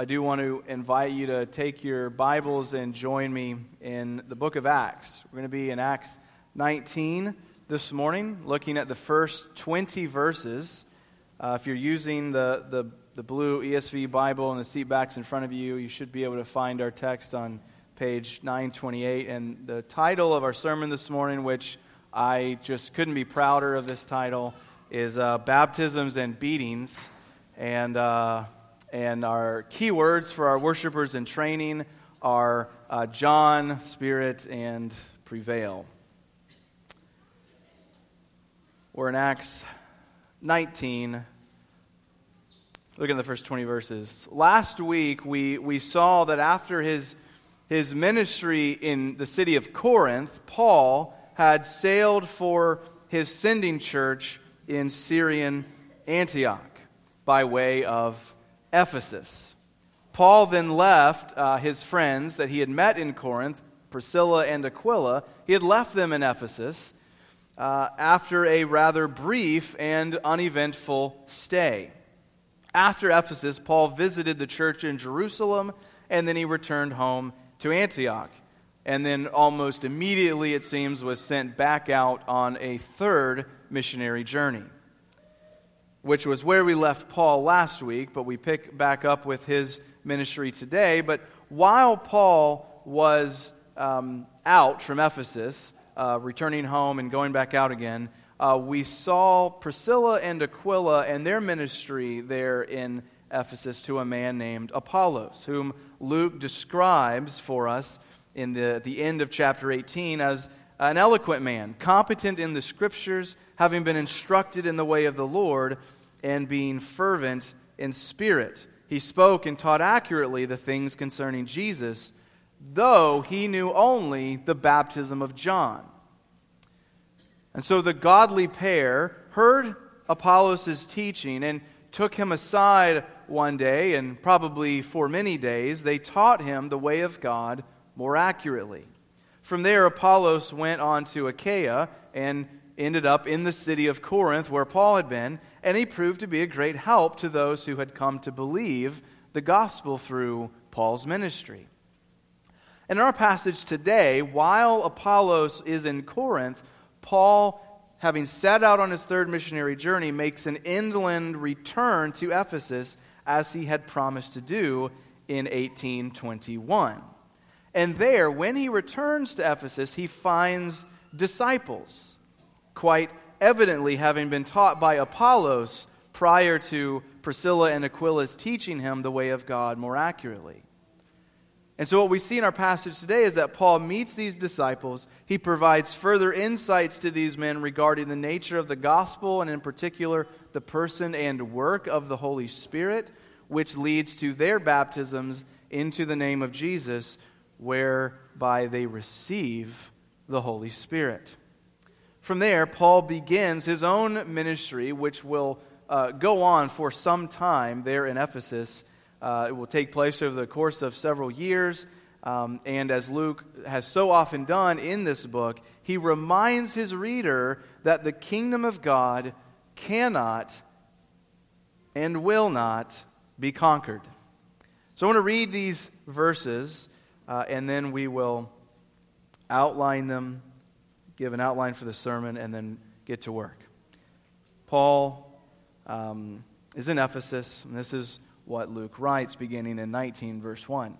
I do want to invite you to take your Bibles and join me in the book of Acts. We're going to be in Acts 19 this morning, looking at the first 20 verses. Uh, if you're using the, the, the blue ESV Bible and the seat backs in front of you, you should be able to find our text on page 928. And the title of our sermon this morning, which I just couldn't be prouder of this title, is uh, Baptisms and Beatings. And, uh, and our keywords for our worshipers in training are uh, John, Spirit, and Prevail. We're in Acts 19. Look at the first 20 verses. Last week, we, we saw that after his, his ministry in the city of Corinth, Paul had sailed for his sending church in Syrian Antioch by way of Ephesus. Paul then left uh, his friends that he had met in Corinth, Priscilla and Aquila. He had left them in Ephesus uh, after a rather brief and uneventful stay. After Ephesus, Paul visited the church in Jerusalem and then he returned home to Antioch. And then, almost immediately, it seems, was sent back out on a third missionary journey, which was where we left Paul last week, but we pick back up with his ministry today. But while Paul was um, out from Ephesus, uh, returning home and going back out again, uh, we saw Priscilla and Aquila and their ministry there in Ephesus to a man named Apollos, whom Luke describes for us in the, the end of chapter 18 as an eloquent man, competent in the scriptures, having been instructed in the way of the Lord, and being fervent in spirit. He spoke and taught accurately the things concerning Jesus, though he knew only the baptism of John. And so the godly pair heard Apollos' teaching and took him aside one day, and probably for many days, they taught him the way of God more accurately. From there, Apollos went on to Achaia and ended up in the city of Corinth, where Paul had been, and he proved to be a great help to those who had come to believe the gospel through Paul's ministry. In our passage today, while Apollos is in Corinth, Paul, having set out on his third missionary journey, makes an inland return to Ephesus as he had promised to do in 1821. And there, when he returns to Ephesus, he finds disciples, quite evidently having been taught by Apollos prior to Priscilla and Aquila's teaching him the way of God more accurately. And so, what we see in our passage today is that Paul meets these disciples. He provides further insights to these men regarding the nature of the gospel, and in particular, the person and work of the Holy Spirit, which leads to their baptisms into the name of Jesus, whereby they receive the Holy Spirit. From there, Paul begins his own ministry, which will uh, go on for some time there in Ephesus uh, it will take place over the course of several years. Um, and as Luke has so often done in this book, he reminds his reader that the kingdom of God cannot and will not be conquered. So I want to read these verses, uh, and then we will outline them, give an outline for the sermon, and then get to work. Paul um, is in Ephesus, and this is what Luke writes, beginning in 19, verse 1.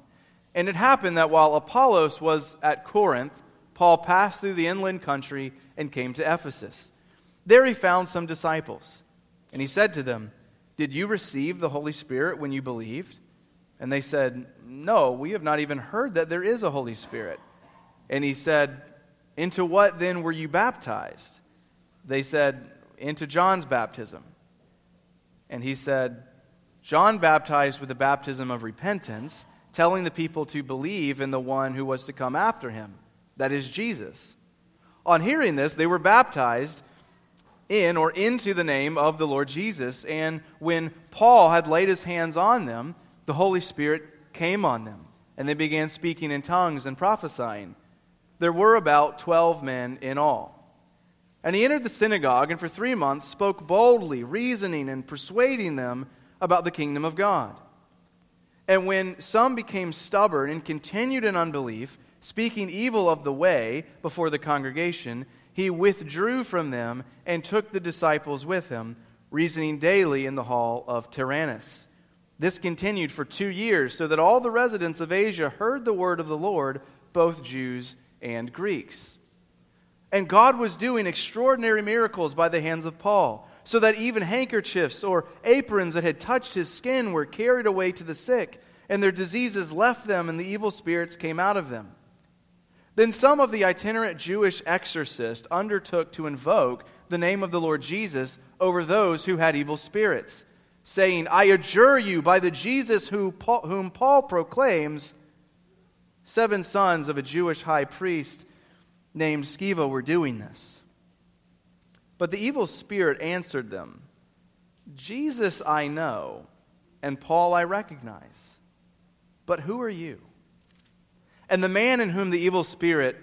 And it happened that while Apollos was at Corinth, Paul passed through the inland country and came to Ephesus. There he found some disciples. And he said to them, Did you receive the Holy Spirit when you believed? And they said, No, we have not even heard that there is a Holy Spirit. And he said, Into what then were you baptized? They said, Into John's baptism. And he said, John baptized with the baptism of repentance, telling the people to believe in the one who was to come after him, that is, Jesus. On hearing this, they were baptized in or into the name of the Lord Jesus. And when Paul had laid his hands on them, the Holy Spirit came on them, and they began speaking in tongues and prophesying. There were about twelve men in all. And he entered the synagogue, and for three months spoke boldly, reasoning and persuading them about the kingdom of God. And when some became stubborn and continued in unbelief, speaking evil of the way before the congregation, he withdrew from them and took the disciples with him, reasoning daily in the hall of Tyrannus. This continued for two years, so that all the residents of Asia heard the word of the Lord, both Jews and Greeks. And God was doing extraordinary miracles by the hands of Paul so that even handkerchiefs or aprons that had touched his skin were carried away to the sick, and their diseases left them, and the evil spirits came out of them. Then some of the itinerant Jewish exorcists undertook to invoke the name of the Lord Jesus over those who had evil spirits, saying, I adjure you by the Jesus who Paul, whom Paul proclaims. Seven sons of a Jewish high priest named Sceva were doing this. But the evil spirit answered them Jesus I know, and Paul I recognize. But who are you? And the man in whom the evil spirit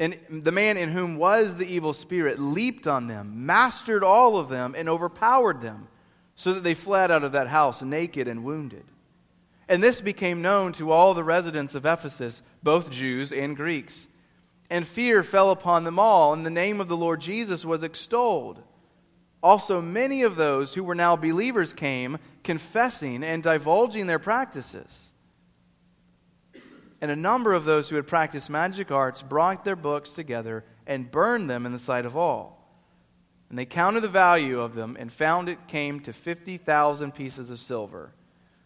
and the man in whom was the evil spirit leaped on them, mastered all of them, and overpowered them, so that they fled out of that house naked and wounded. And this became known to all the residents of Ephesus, both Jews and Greeks and fear fell upon them all, and the name of the Lord Jesus was extolled. Also, many of those who were now believers came, confessing and divulging their practices. And a number of those who had practiced magic arts brought their books together and burned them in the sight of all. And they counted the value of them and found it came to 50,000 pieces of silver.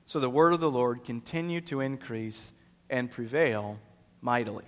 So the word of the Lord continued to increase and prevail mightily.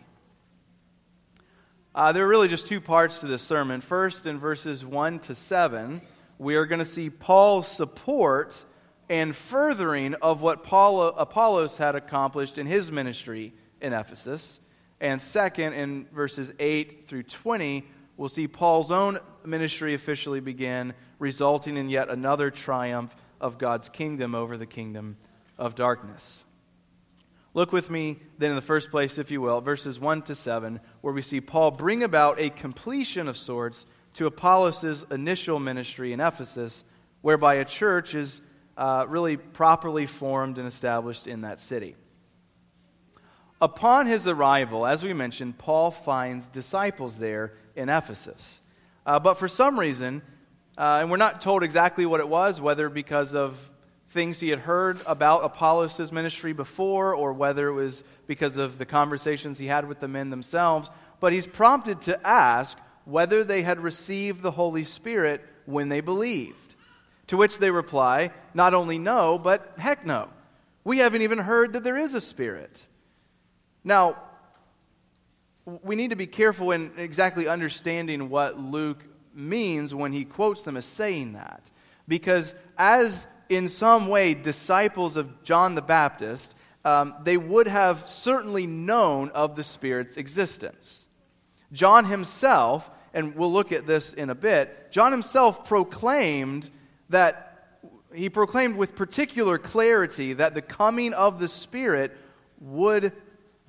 Uh, there are really just two parts to this sermon. First, in verses 1 to 7, we are going to see Paul's support and furthering of what Paul, Apollos had accomplished in his ministry in Ephesus. And second, in verses 8 through 20, we'll see Paul's own ministry officially begin, resulting in yet another triumph of God's kingdom over the kingdom of darkness. Look with me then in the first place, if you will, verses 1 to 7, where we see Paul bring about a completion of sorts to Apollos' initial ministry in Ephesus, whereby a church is uh, really properly formed and established in that city. Upon his arrival, as we mentioned, Paul finds disciples there in Ephesus. Uh, but for some reason, uh, and we're not told exactly what it was, whether because of things he had heard about Apollos' ministry before, or whether it was because of the conversations he had with the men themselves, but he's prompted to ask whether they had received the Holy Spirit when they believed. To which they reply, not only no, but heck no. We haven't even heard that there is a Spirit. Now, we need to be careful in exactly understanding what Luke means when he quotes them as saying that. Because as in some way disciples of John the Baptist, um, they would have certainly known of the Spirit's existence. John himself, and we'll look at this in a bit, John himself proclaimed that he proclaimed with particular clarity that the coming of the Spirit would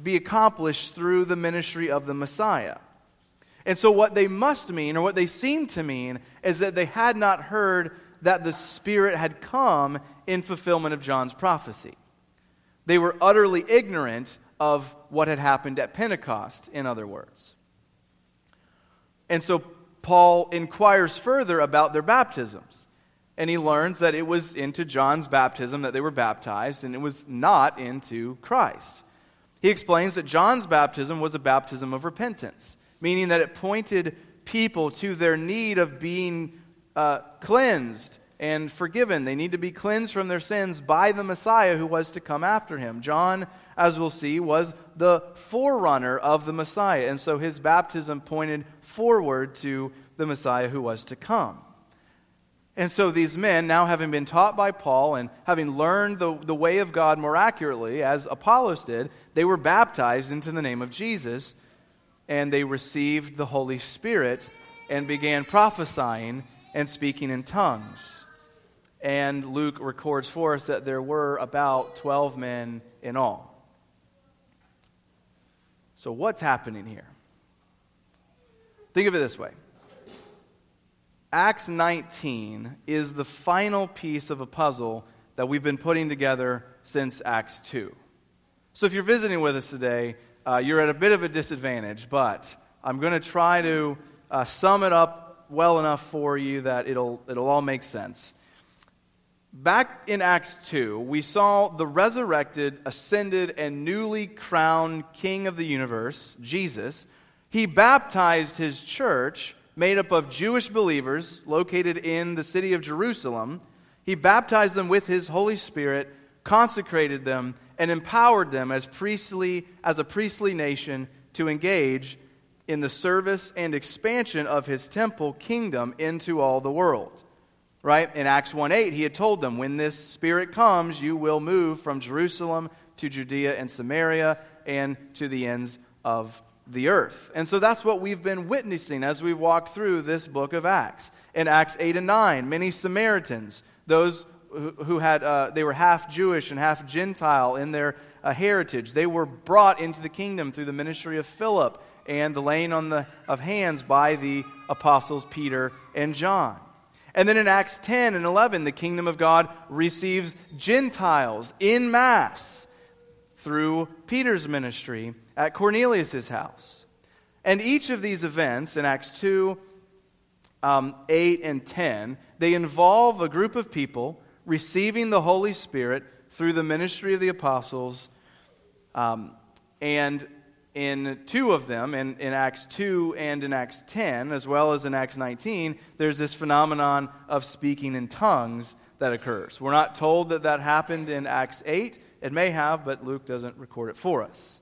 be accomplished through the ministry of the Messiah. And so, what they must mean, or what they seem to mean, is that they had not heard that the Spirit had come in fulfillment of John's prophecy. They were utterly ignorant of what had happened at Pentecost, in other words. And so Paul inquires further about their baptisms. And he learns that it was into John's baptism that they were baptized, and it was not into Christ. He explains that John's baptism was a baptism of repentance, meaning that it pointed people to their need of being uh, cleansed and forgiven. They need to be cleansed from their sins by the Messiah who was to come after him. John, as we'll see, was the forerunner of the Messiah, and so his baptism pointed forward to the Messiah who was to come. And so these men, now having been taught by Paul and having learned the, the way of God more accurately, as Apollos did, they were baptized into the name of Jesus, and they received the Holy Spirit and began prophesying and speaking in tongues. And Luke records for us that there were about 12 men in all. So, what's happening here? Think of it this way Acts 19 is the final piece of a puzzle that we've been putting together since Acts 2. So if you're visiting with us today, uh, you're at a bit of a disadvantage, but I'm going to try to uh, sum it up well enough for you that it'll, it'll all make sense. Back in Acts 2, we saw the resurrected, ascended, and newly crowned King of the universe, Jesus. He baptized his church, made up of Jewish believers located in the city of Jerusalem. He baptized them with his Holy Spirit, consecrated them, and empowered them as, priestly, as a priestly nation to engage in the service and expansion of his temple kingdom into all the world right? In Acts 1 8, he had told them, When this Spirit comes, you will move from Jerusalem to Judea and Samaria and to the ends of the earth. And so that's what we've been witnessing as we walk through this book of Acts. In Acts 8 and 9, many Samaritans, those who had, uh, they were half Jewish and half Gentile in their uh, heritage, they were brought into the kingdom through the ministry of Philip and the laying on the, of hands by the apostles Peter and John. And then in Acts 10 and 11, the kingdom of God receives Gentiles in mass through Peter's ministry at Cornelius' house. And each of these events in Acts 2, um, 8, and 10, they involve a group of people receiving the Holy Spirit through the ministry of the apostles um, and in two of them, in, in Acts 2 and in Acts 10, as well as in Acts 19, there's this phenomenon of speaking in tongues that occurs. We're not told that that happened in Acts 8. It may have, but Luke doesn't record it for us.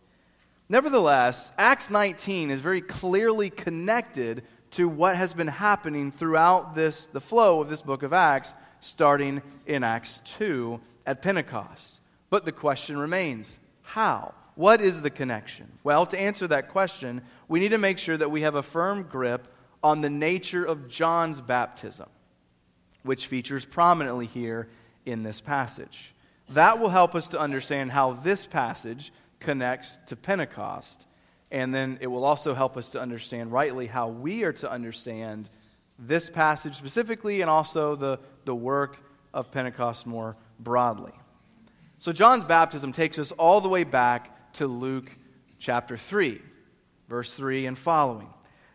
Nevertheless, Acts 19 is very clearly connected to what has been happening throughout this, the flow of this book of Acts, starting in Acts 2 at Pentecost. But the question remains how? What is the connection? Well, to answer that question, we need to make sure that we have a firm grip on the nature of John's baptism, which features prominently here in this passage. That will help us to understand how this passage connects to Pentecost. And then it will also help us to understand rightly how we are to understand this passage specifically and also the, the work of Pentecost more broadly. So, John's baptism takes us all the way back to Luke chapter 3, verse 3 and following.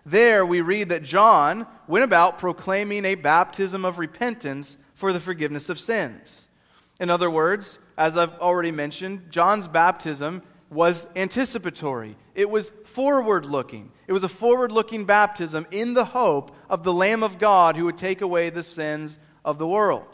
There we read that John went about proclaiming a baptism of repentance for the forgiveness of sins. In other words, as I've already mentioned, John's baptism was anticipatory. It was forward looking. It was a forward looking baptism in the hope of the Lamb of God who would take away the sins of the world.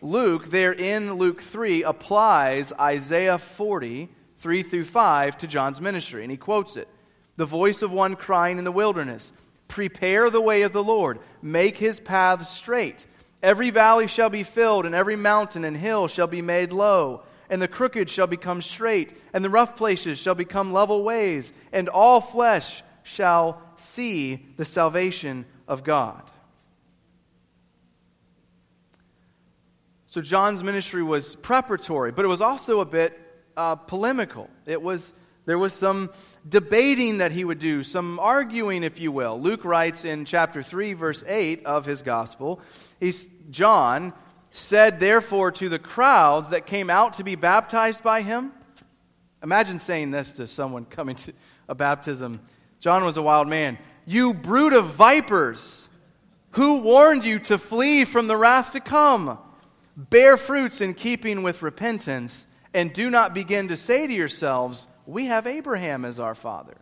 Luke, there in Luke 3, applies Isaiah 40 3 through 5 to John's ministry. And he quotes it The voice of one crying in the wilderness, Prepare the way of the Lord, make his paths straight. Every valley shall be filled, and every mountain and hill shall be made low. And the crooked shall become straight, and the rough places shall become level ways, and all flesh shall see the salvation of God. So John's ministry was preparatory, but it was also a bit uh, polemical. It was, there was some debating that he would do, some arguing, if you will. Luke writes in chapter 3, verse 8 of his gospel, he's, John said, therefore, to the crowds that came out to be baptized by him. Imagine saying this to someone coming to a baptism. John was a wild man. You brood of vipers, who warned you to flee from the wrath to come? Bear fruits in keeping with repentance and do not begin to say to yourselves, We have Abraham as our father.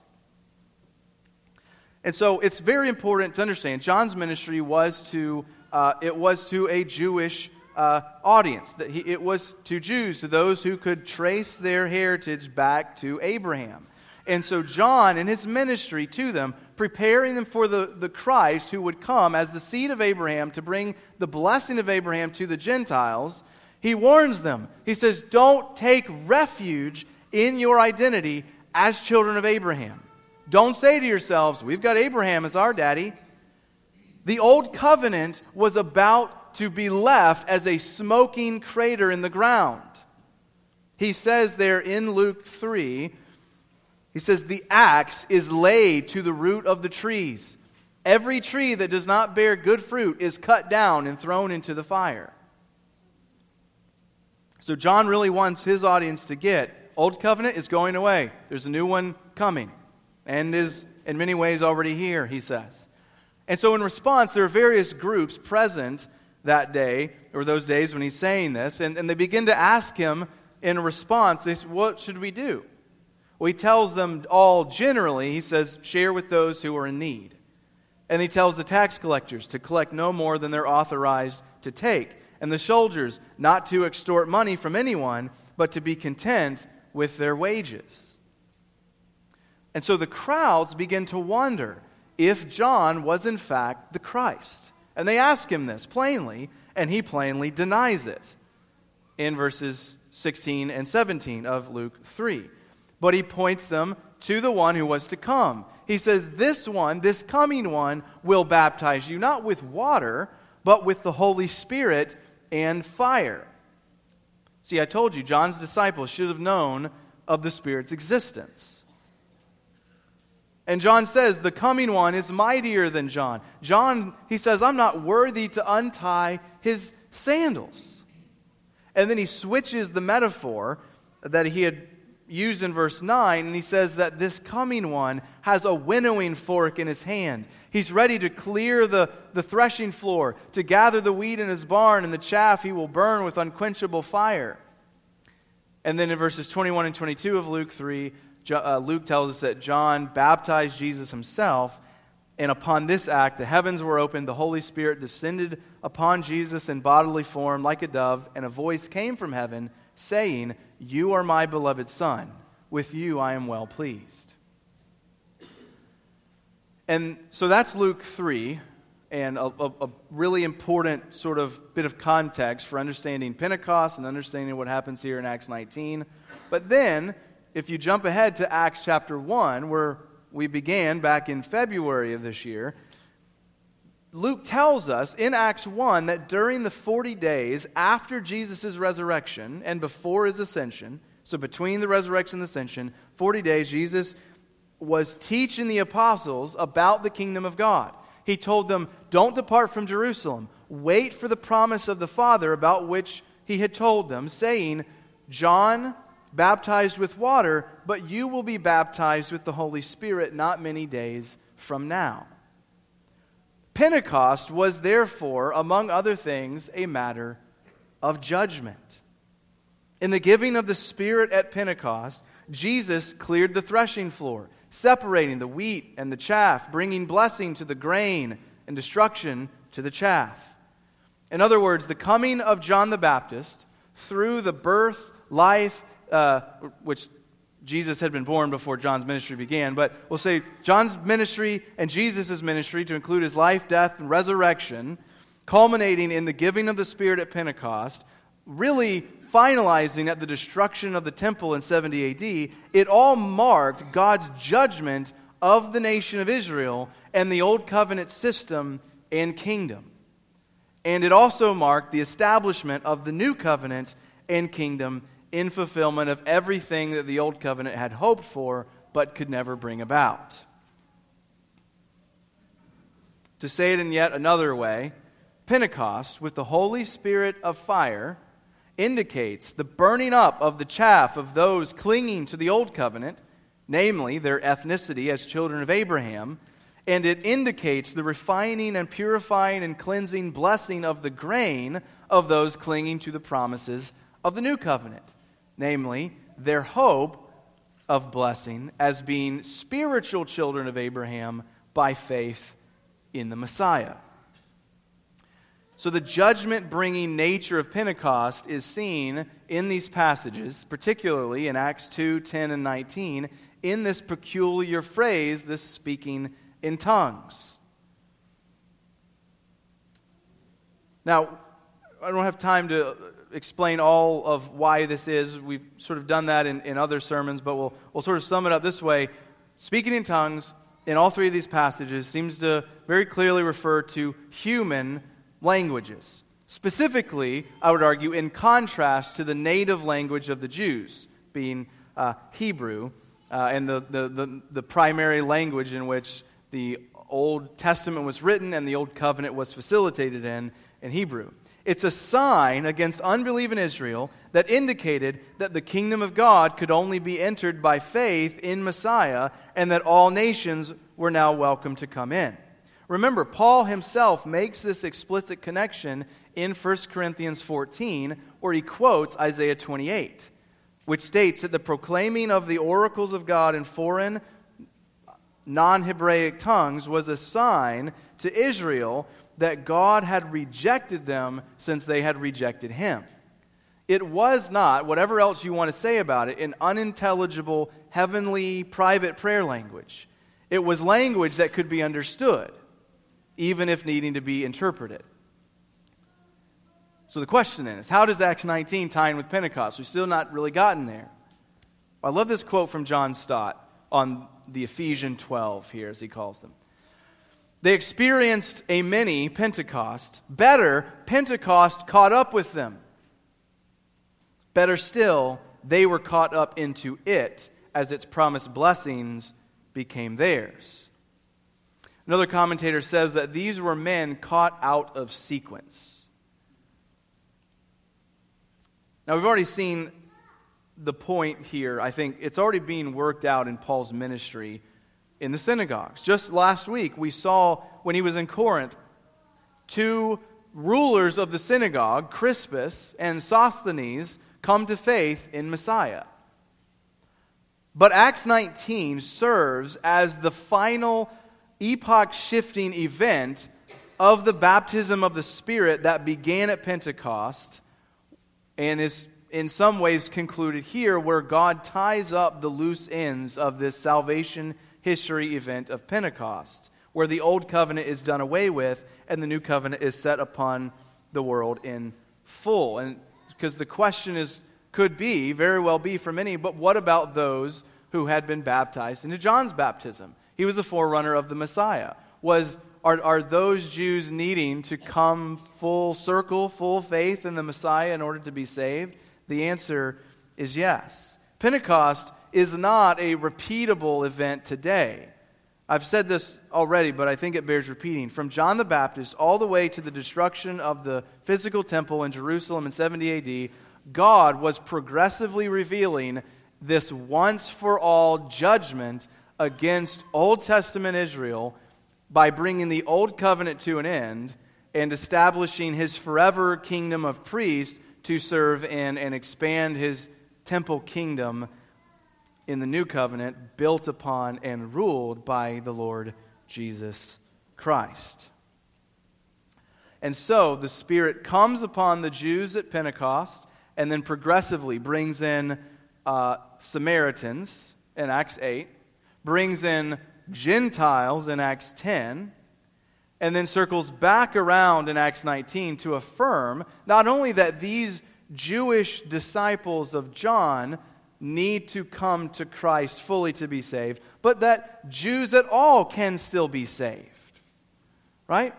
And so it's very important to understand John's ministry was to, uh, it was to a Jewish uh, audience. That he, it was to Jews, to those who could trace their heritage back to Abraham. And so John, in his ministry to them, preparing them for the, the Christ who would come as the seed of Abraham to bring the blessing of Abraham to the Gentiles, he warns them. He says, Don't take refuge in your identity as children of Abraham. Don't say to yourselves, We've got Abraham as our daddy. The old covenant was about to be left as a smoking crater in the ground. He says there in Luke 3, he says, The axe is laid to the root of the trees. Every tree that does not bear good fruit is cut down and thrown into the fire. So John really wants his audience to get Old Covenant is going away. There's a new one coming and is in many ways already here, he says. And so, in response, there are various groups present that day, or those days when he's saying this, and, and they begin to ask him in response, they say, What should we do? Well, he tells them all generally, he says, Share with those who are in need. And he tells the tax collectors to collect no more than they're authorized to take, and the soldiers not to extort money from anyone, but to be content with their wages. And so the crowds begin to wonder if John was in fact the Christ. And they ask him this plainly, and he plainly denies it in verses 16 and 17 of Luke 3. But he points them to the one who was to come. He says, This one, this coming one, will baptize you not with water, but with the Holy Spirit and fire. See, I told you, John's disciples should have known of the Spirit's existence. And John says, The coming one is mightier than John. John, he says, I'm not worthy to untie his sandals. And then he switches the metaphor that he had used in verse 9, and he says that this coming one has a winnowing fork in his hand. He's ready to clear the, the threshing floor, to gather the wheat in his barn, and the chaff he will burn with unquenchable fire. And then in verses 21 and 22 of Luke 3, uh, Uh, Luke tells us that John baptized Jesus himself, and upon this act, the heavens were opened, the Holy Spirit descended upon Jesus in bodily form like a dove, and a voice came from heaven saying, You are my beloved Son. With you I am well pleased. And so that's Luke 3, and a, a, a, really important sort of bit of context for understanding Pentecost and understanding what happens here in Acts 19. But then, if you jump ahead to Acts chapter 1, where we began back in February of this year, Luke tells us in Acts 1 that during the 40 days after Jesus' resurrection and before his ascension, so between the resurrection and the ascension, 40 days, Jesus was teaching the apostles about the kingdom of God. He told them, Don't depart from Jerusalem. Wait for the promise of the Father about which he had told them, saying, John baptized with water, but you will be baptized with the Holy Spirit not many days from now. Pentecost was therefore, among other things, a matter of judgment. In the giving of the Spirit at Pentecost, Jesus cleared the threshing floor, separating the wheat and the chaff, bringing blessing to the grain and destruction to the chaff. In other words, the coming of John the Baptist through the birth, life, uh, which Jesus had been born before John's ministry began, but we'll say John's ministry and Jesus' ministry to include his life, death, and resurrection, culminating in the giving of the Spirit at Pentecost, really finalizing at the destruction of the temple in 70 AD, it all marked God's judgment of the nation of Israel and the Old Covenant system and kingdom. And it also marked the establishment of the New Covenant and kingdom in fulfillment of everything that the Old Covenant had hoped for but could never bring about. To say it in yet another way, Pentecost, with the Holy Spirit of fire, indicates the burning up of the chaff of those clinging to the Old Covenant, namely their ethnicity as children of Abraham, and it indicates the refining and purifying and cleansing blessing of the grain of those clinging to the promises of the New Covenant namely, their hope of blessing as being spiritual children of Abraham by faith in the Messiah. So, the judgment bringing nature of Pentecost is seen in these passages, particularly in Acts 2 10 and 19, in this peculiar phrase, this speaking in tongues. Now, I don't have time to explain all of why this is. We've sort of done that in, in other sermons, but we'll, we'll sort of sum it up this way. Speaking in tongues in all three of these passages seems to very clearly refer to human languages. Specifically, I would argue, in contrast to the native language of the Jews, being uh, Hebrew, uh, and the, the, the, the primary language in which the Old Testament was written and the Old Covenant was facilitated in, in Hebrew. It's a sign against unbelief in Israel that indicated that the kingdom of God could only be entered by faith in Messiah and that all nations were now welcome to come in. Remember, Paul himself makes this explicit connection in 1 Corinthians 14, where he quotes Isaiah 28, which states that the proclaiming of the oracles of God in foreign, non Hebraic tongues was a sign to Israel that God had rejected them since they had rejected him. It was not, whatever else you want to say about it, an unintelligible, heavenly, private prayer language. It was language that could be understood even if needing to be interpreted. So the question then is how does Acts 19 tie in with Pentecost? We've still not really gotten there. I love this quote from John Stott on the Ephesian 12 here, as he calls them. They experienced a mini Pentecost. Better, Pentecost caught up with them. Better still, they were caught up into it as its promised blessings became theirs. Another commentator says that these were men caught out of sequence. Now, we've already seen the point here. I think it's already being worked out in Paul's ministry in the synagogues. Just last week, we saw when he was in Corinth, two rulers of the synagogue, Crispus and Sosthenes, come to faith in Messiah. But Acts 19 serves as the final epoch shifting event of the baptism of the Spirit that began at Pentecost and is in some ways concluded here, where God ties up the loose ends of this salvation history event of Pentecost, where the old covenant is done away with and the new covenant is set upon the world in full. And because the question is, could be, very well be for many, but what about those who had been baptized into John's baptism? He was a forerunner of the Messiah. Was, are, are those Jews needing to come full circle, full faith in the Messiah in order to be saved? The answer is yes. Pentecost is not a repeatable event today. I've said this already, but I think it bears repeating. From John the Baptist all the way to the destruction of the physical temple in Jerusalem in 70 AD, God was progressively revealing this once for all judgment against Old Testament Israel by bringing the Old Covenant to an end and establishing his forever kingdom of priests to serve in and expand his temple kingdom in the new covenant, built upon and ruled by the Lord Jesus Christ. And so the Spirit comes upon the Jews at Pentecost and then progressively brings in uh, Samaritans in Acts 8 brings in Gentiles in Acts 10, and then circles back around in Acts 19 to affirm not only that these Jewish disciples of John need to come to Christ fully to be saved, but that Jews at all can still be saved. Right?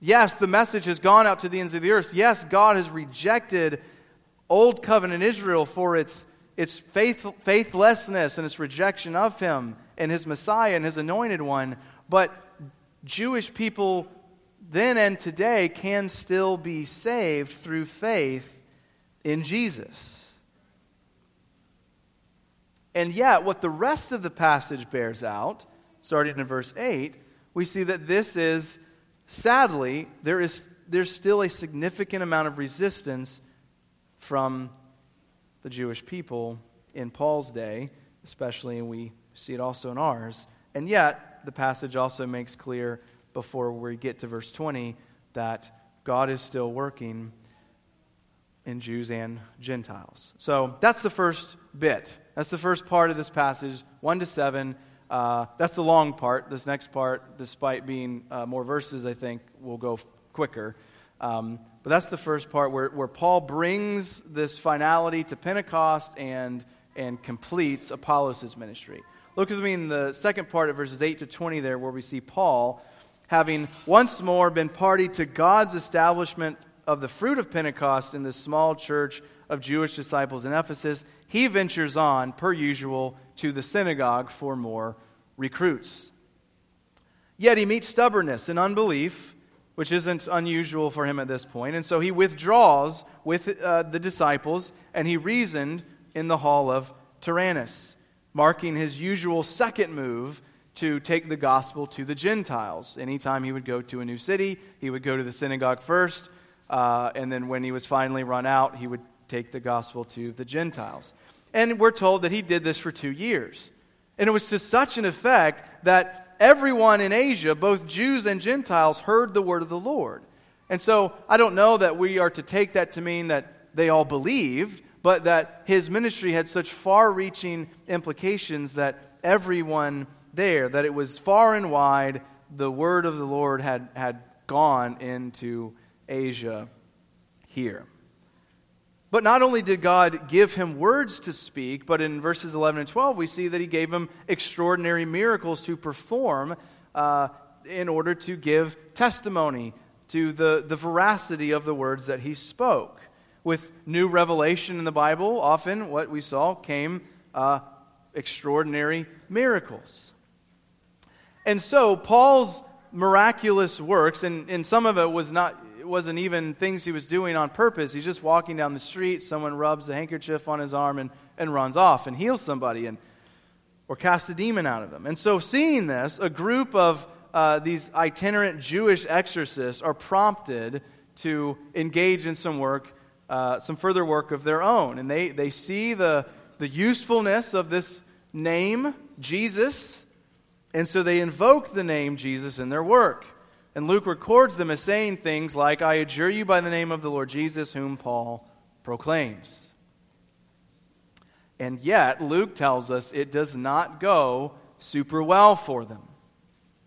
Yes, the message has gone out to the ends of the earth. Yes, God has rejected Old Covenant Israel for its its faith, faithlessness and its rejection of him and his Messiah and his anointed one. But Jewish people then and today can still be saved through faith in Jesus. And yet, what the rest of the passage bears out, starting in verse 8, we see that this is, sadly, there is, there's still a significant amount of resistance from the Jewish people in Paul's day, especially, and we see it also in ours. And yet, the passage also makes clear before we get to verse 20 that God is still working in Jews and Gentiles. So that's the first bit. That's the first part of this passage, 1 to 7. Uh, that's the long part. This next part, despite being uh, more verses, I think will go f- quicker. Um, but that's the first part where, where Paul brings this finality to Pentecost and, and completes Apollos' ministry. Look with me in the second part of verses 8 to 20 there, where we see Paul having once more been party to God's establishment of the fruit of Pentecost in this small church of Jewish disciples in Ephesus, he ventures on, per usual, to the synagogue for more recruits. Yet he meets stubbornness and unbelief which isn't unusual for him at this point. And so he withdraws with uh, the disciples and he reasoned in the hall of Tyrannus, marking his usual second move to take the gospel to the Gentiles. Anytime he would go to a new city, he would go to the synagogue first, uh, and then when he was finally run out, he would take the gospel to the Gentiles. And we're told that he did this for two years. And it was to such an effect that everyone in Asia, both Jews and Gentiles, heard the word of the Lord. And so I don't know that we are to take that to mean that they all believed, but that his ministry had such far reaching implications that everyone there, that it was far and wide, the word of the Lord had, had gone into Asia here. But not only did God give him words to speak, but in verses 11 and 12, we see that he gave him extraordinary miracles to perform uh, in order to give testimony to the, the veracity of the words that he spoke. With new revelation in the Bible, often what we saw came uh, extraordinary miracles. And so, Paul's miraculous works, and, and some of it was not it wasn't even things he was doing on purpose. He's just walking down the street, someone rubs a handkerchief on his arm and, and runs off and heals somebody and or casts a demon out of them. And so seeing this, a group of uh, these itinerant Jewish exorcists are prompted to engage in some work, uh, some further work of their own. And they, they see the, the usefulness of this name, Jesus, and so they invoke the name Jesus in their work. And Luke records them as saying things like, I adjure you by the name of the Lord Jesus, whom Paul proclaims. And yet, Luke tells us it does not go super well for them.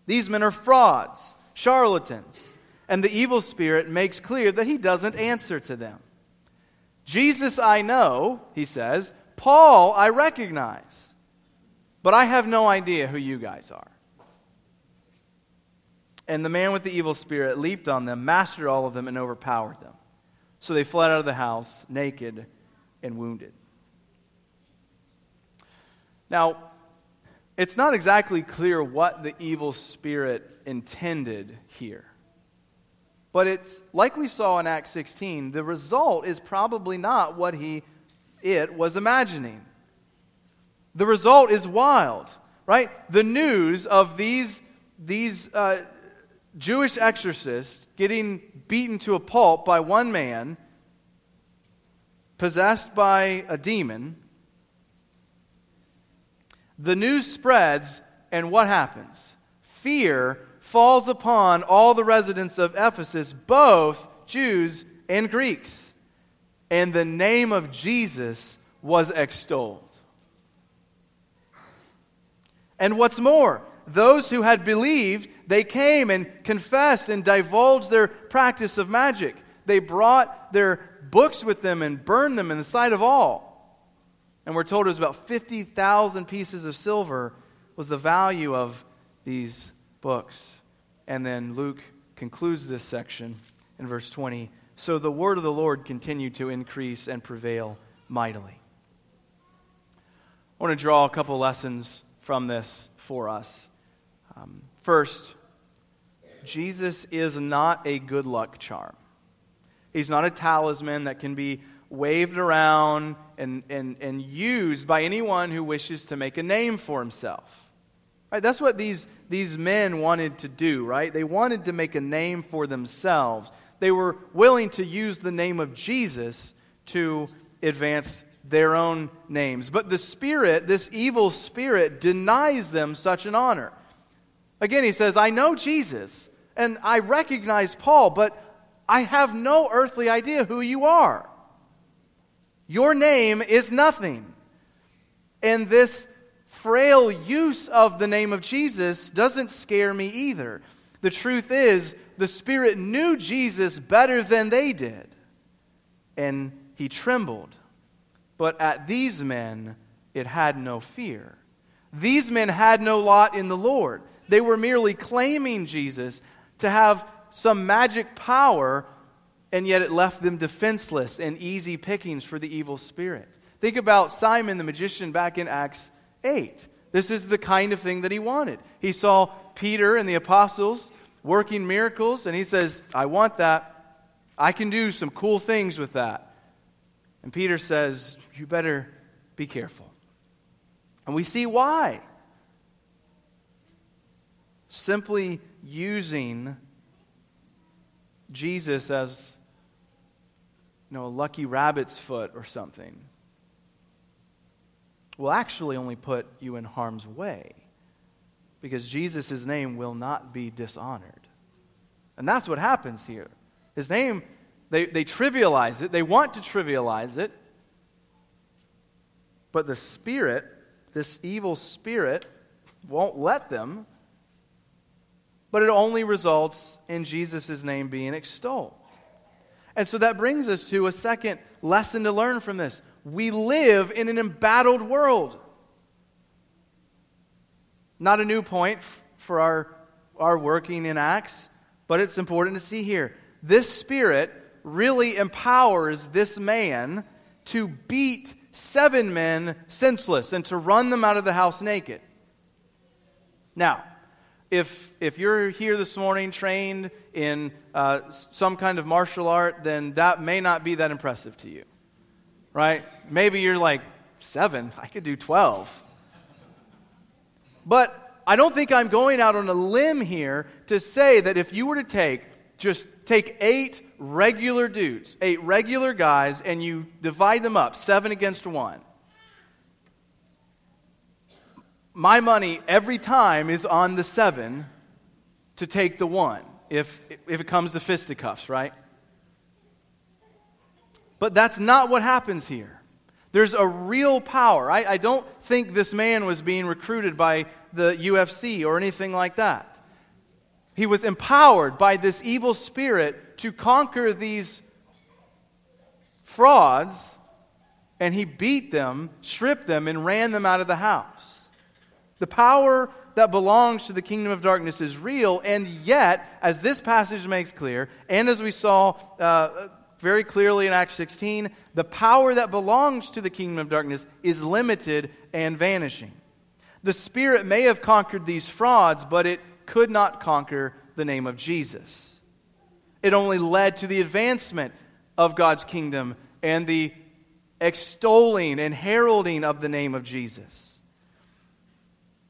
These men are frauds, charlatans, and the evil spirit makes clear that he doesn't answer to them. Jesus I know, he says. Paul I recognize. But I have no idea who you guys are. And the man with the evil spirit leaped on them, mastered all of them, and overpowered them. So they fled out of the house, naked and wounded. Now, it's not exactly clear what the evil spirit intended here. But it's like we saw in Acts 16, the result is probably not what he it was imagining. The result is wild, right? The news of these these uh, Jewish exorcist getting beaten to a pulp by one man, possessed by a demon. The news spreads, and what happens? Fear falls upon all the residents of Ephesus, both Jews and Greeks. And the name of Jesus was extolled. And what's more, those who had believed, they came and confessed and divulged their practice of magic. They brought their books with them and burned them in the sight of all. And we're told it was about 50,000 pieces of silver was the value of these books. And then Luke concludes this section in verse 20. So the word of the Lord continued to increase and prevail mightily. I want to draw a couple lessons from this for us. Um, first, Jesus is not a good luck charm. He's not a talisman that can be waved around and, and, and used by anyone who wishes to make a name for himself. Right, that's what these, these men wanted to do, right? They wanted to make a name for themselves. They were willing to use the name of Jesus to advance their own names. But the spirit, this evil spirit, denies them such an honor. Again, he says, I know Jesus and I recognize Paul, but I have no earthly idea who you are. Your name is nothing. And this frail use of the name of Jesus doesn't scare me either. The truth is, the Spirit knew Jesus better than they did, and he trembled. But at these men, it had no fear. These men had no lot in the Lord. They were merely claiming Jesus to have some magic power, and yet it left them defenseless and easy pickings for the evil spirit. Think about Simon the magician back in Acts 8. This is the kind of thing that he wanted. He saw Peter and the apostles working miracles, and he says, I want that. I can do some cool things with that. And Peter says, You better be careful. And we see why. Simply using Jesus as you know, a lucky rabbit's foot or something will actually only put you in harm's way because Jesus' name will not be dishonored. And that's what happens here. His name, they, they trivialize it, they want to trivialize it, but the Spirit, this evil spirit, won't let them. But it only results in Jesus' name being extolled. And so that brings us to a second lesson to learn from this. We live in an embattled world. Not a new point for our, our working in Acts, but it's important to see here. This Spirit really empowers this man to beat seven men senseless and to run them out of the house naked. Now, if, if you're here this morning trained in uh, some kind of martial art, then that may not be that impressive to you. Right? Maybe you're like, seven? I could do 12. But I don't think I'm going out on a limb here to say that if you were to take, just take eight regular dudes, eight regular guys, and you divide them up, seven against one my money every time is on the seven to take the one if, if it comes to fisticuffs, right? But that's not what happens here. There's a real power. I, I don't think this man was being recruited by the UFC or anything like that. He was empowered by this evil spirit to conquer these frauds, and he beat them, stripped them, and ran them out of the house. The power that belongs to the kingdom of darkness is real, and yet, as this passage makes clear, and as we saw uh, very clearly in Acts 16, the power that belongs to the kingdom of darkness is limited and vanishing. The Spirit may have conquered these frauds, but it could not conquer the name of Jesus. It only led to the advancement of God's kingdom and the extolling and heralding of the name of Jesus.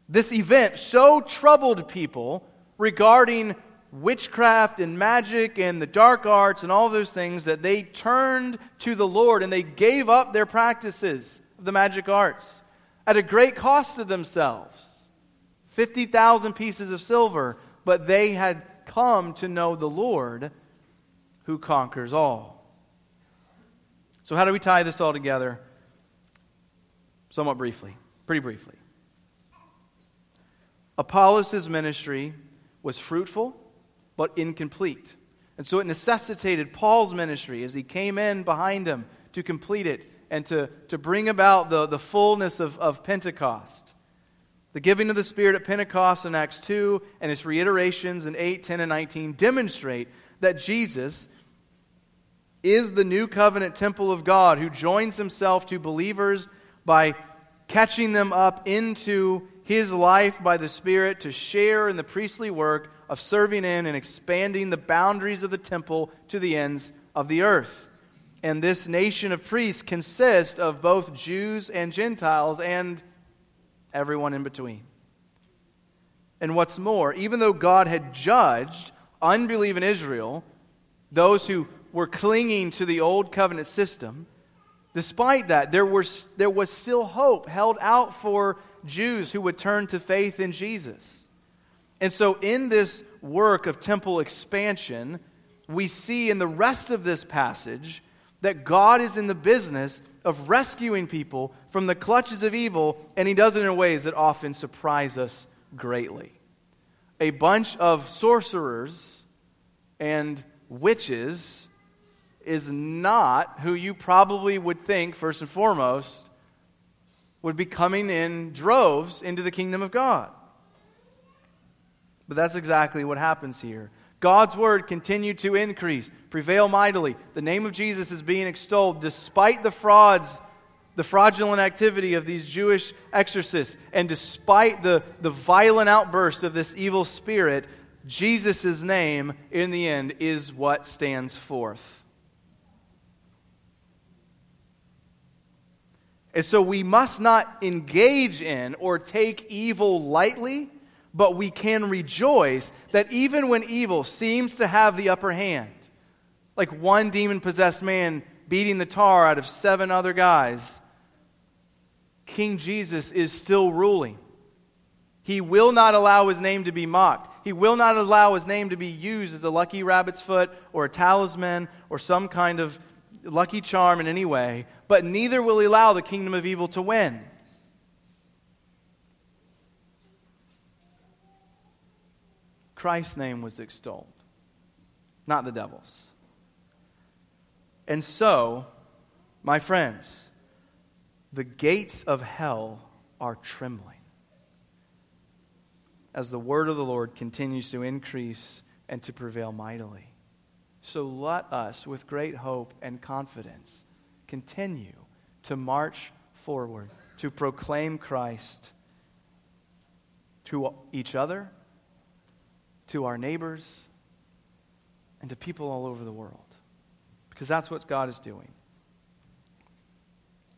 This event so troubled people regarding witchcraft and magic and the dark arts and all those things that they turned to the Lord and they gave up their practices of the magic arts at a great cost to themselves 50,000 pieces of silver, but they had come to know the Lord who conquers all. So, how do we tie this all together? Somewhat briefly, pretty briefly. Apollos' ministry was fruitful but incomplete. And so it necessitated Paul's ministry as he came in behind him to complete it and to, to bring about the, the fullness of, of Pentecost. The giving of the Spirit at Pentecost in Acts 2 and its reiterations in 8, 10, and 19 demonstrate that Jesus is the new covenant temple of God who joins himself to believers by catching them up into his life by the Spirit to share in the priestly work of serving in and expanding the boundaries of the temple to the ends of the earth. And this nation of priests consists of both Jews and Gentiles and everyone in between. And what's more, even though God had judged unbelief in Israel, those who were clinging to the old covenant system, despite that, there, were, there was still hope held out for Jews who would turn to faith in Jesus. And so, in this work of temple expansion, we see in the rest of this passage that God is in the business of rescuing people from the clutches of evil, and He does it in ways that often surprise us greatly. A bunch of sorcerers and witches is not who you probably would think, first and foremost, would be coming in droves into the kingdom of God. But that's exactly what happens here. God's word continued to increase, prevail mightily. The name of Jesus is being extolled despite the frauds, the fraudulent activity of these Jewish exorcists, and despite the, the violent outburst of this evil spirit. Jesus' name, in the end, is what stands forth. And so we must not engage in or take evil lightly, but we can rejoice that even when evil seems to have the upper hand, like one demon possessed man beating the tar out of seven other guys, King Jesus is still ruling. He will not allow his name to be mocked. He will not allow his name to be used as a lucky rabbit's foot or a talisman or some kind of lucky charm in any way, but neither will he allow the kingdom of evil to win. Christ's name was extolled, not the devil's. And so, my friends, the gates of hell are trembling as the word of the Lord continues to increase and to prevail mightily. So let us, with great hope and confidence, continue to march forward, to proclaim Christ to each other, to our neighbors, and to people all over the world. Because that's what God is doing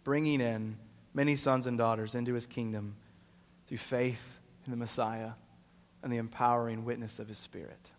bringing in many sons and daughters into his kingdom through faith in the Messiah and the empowering witness of his Spirit.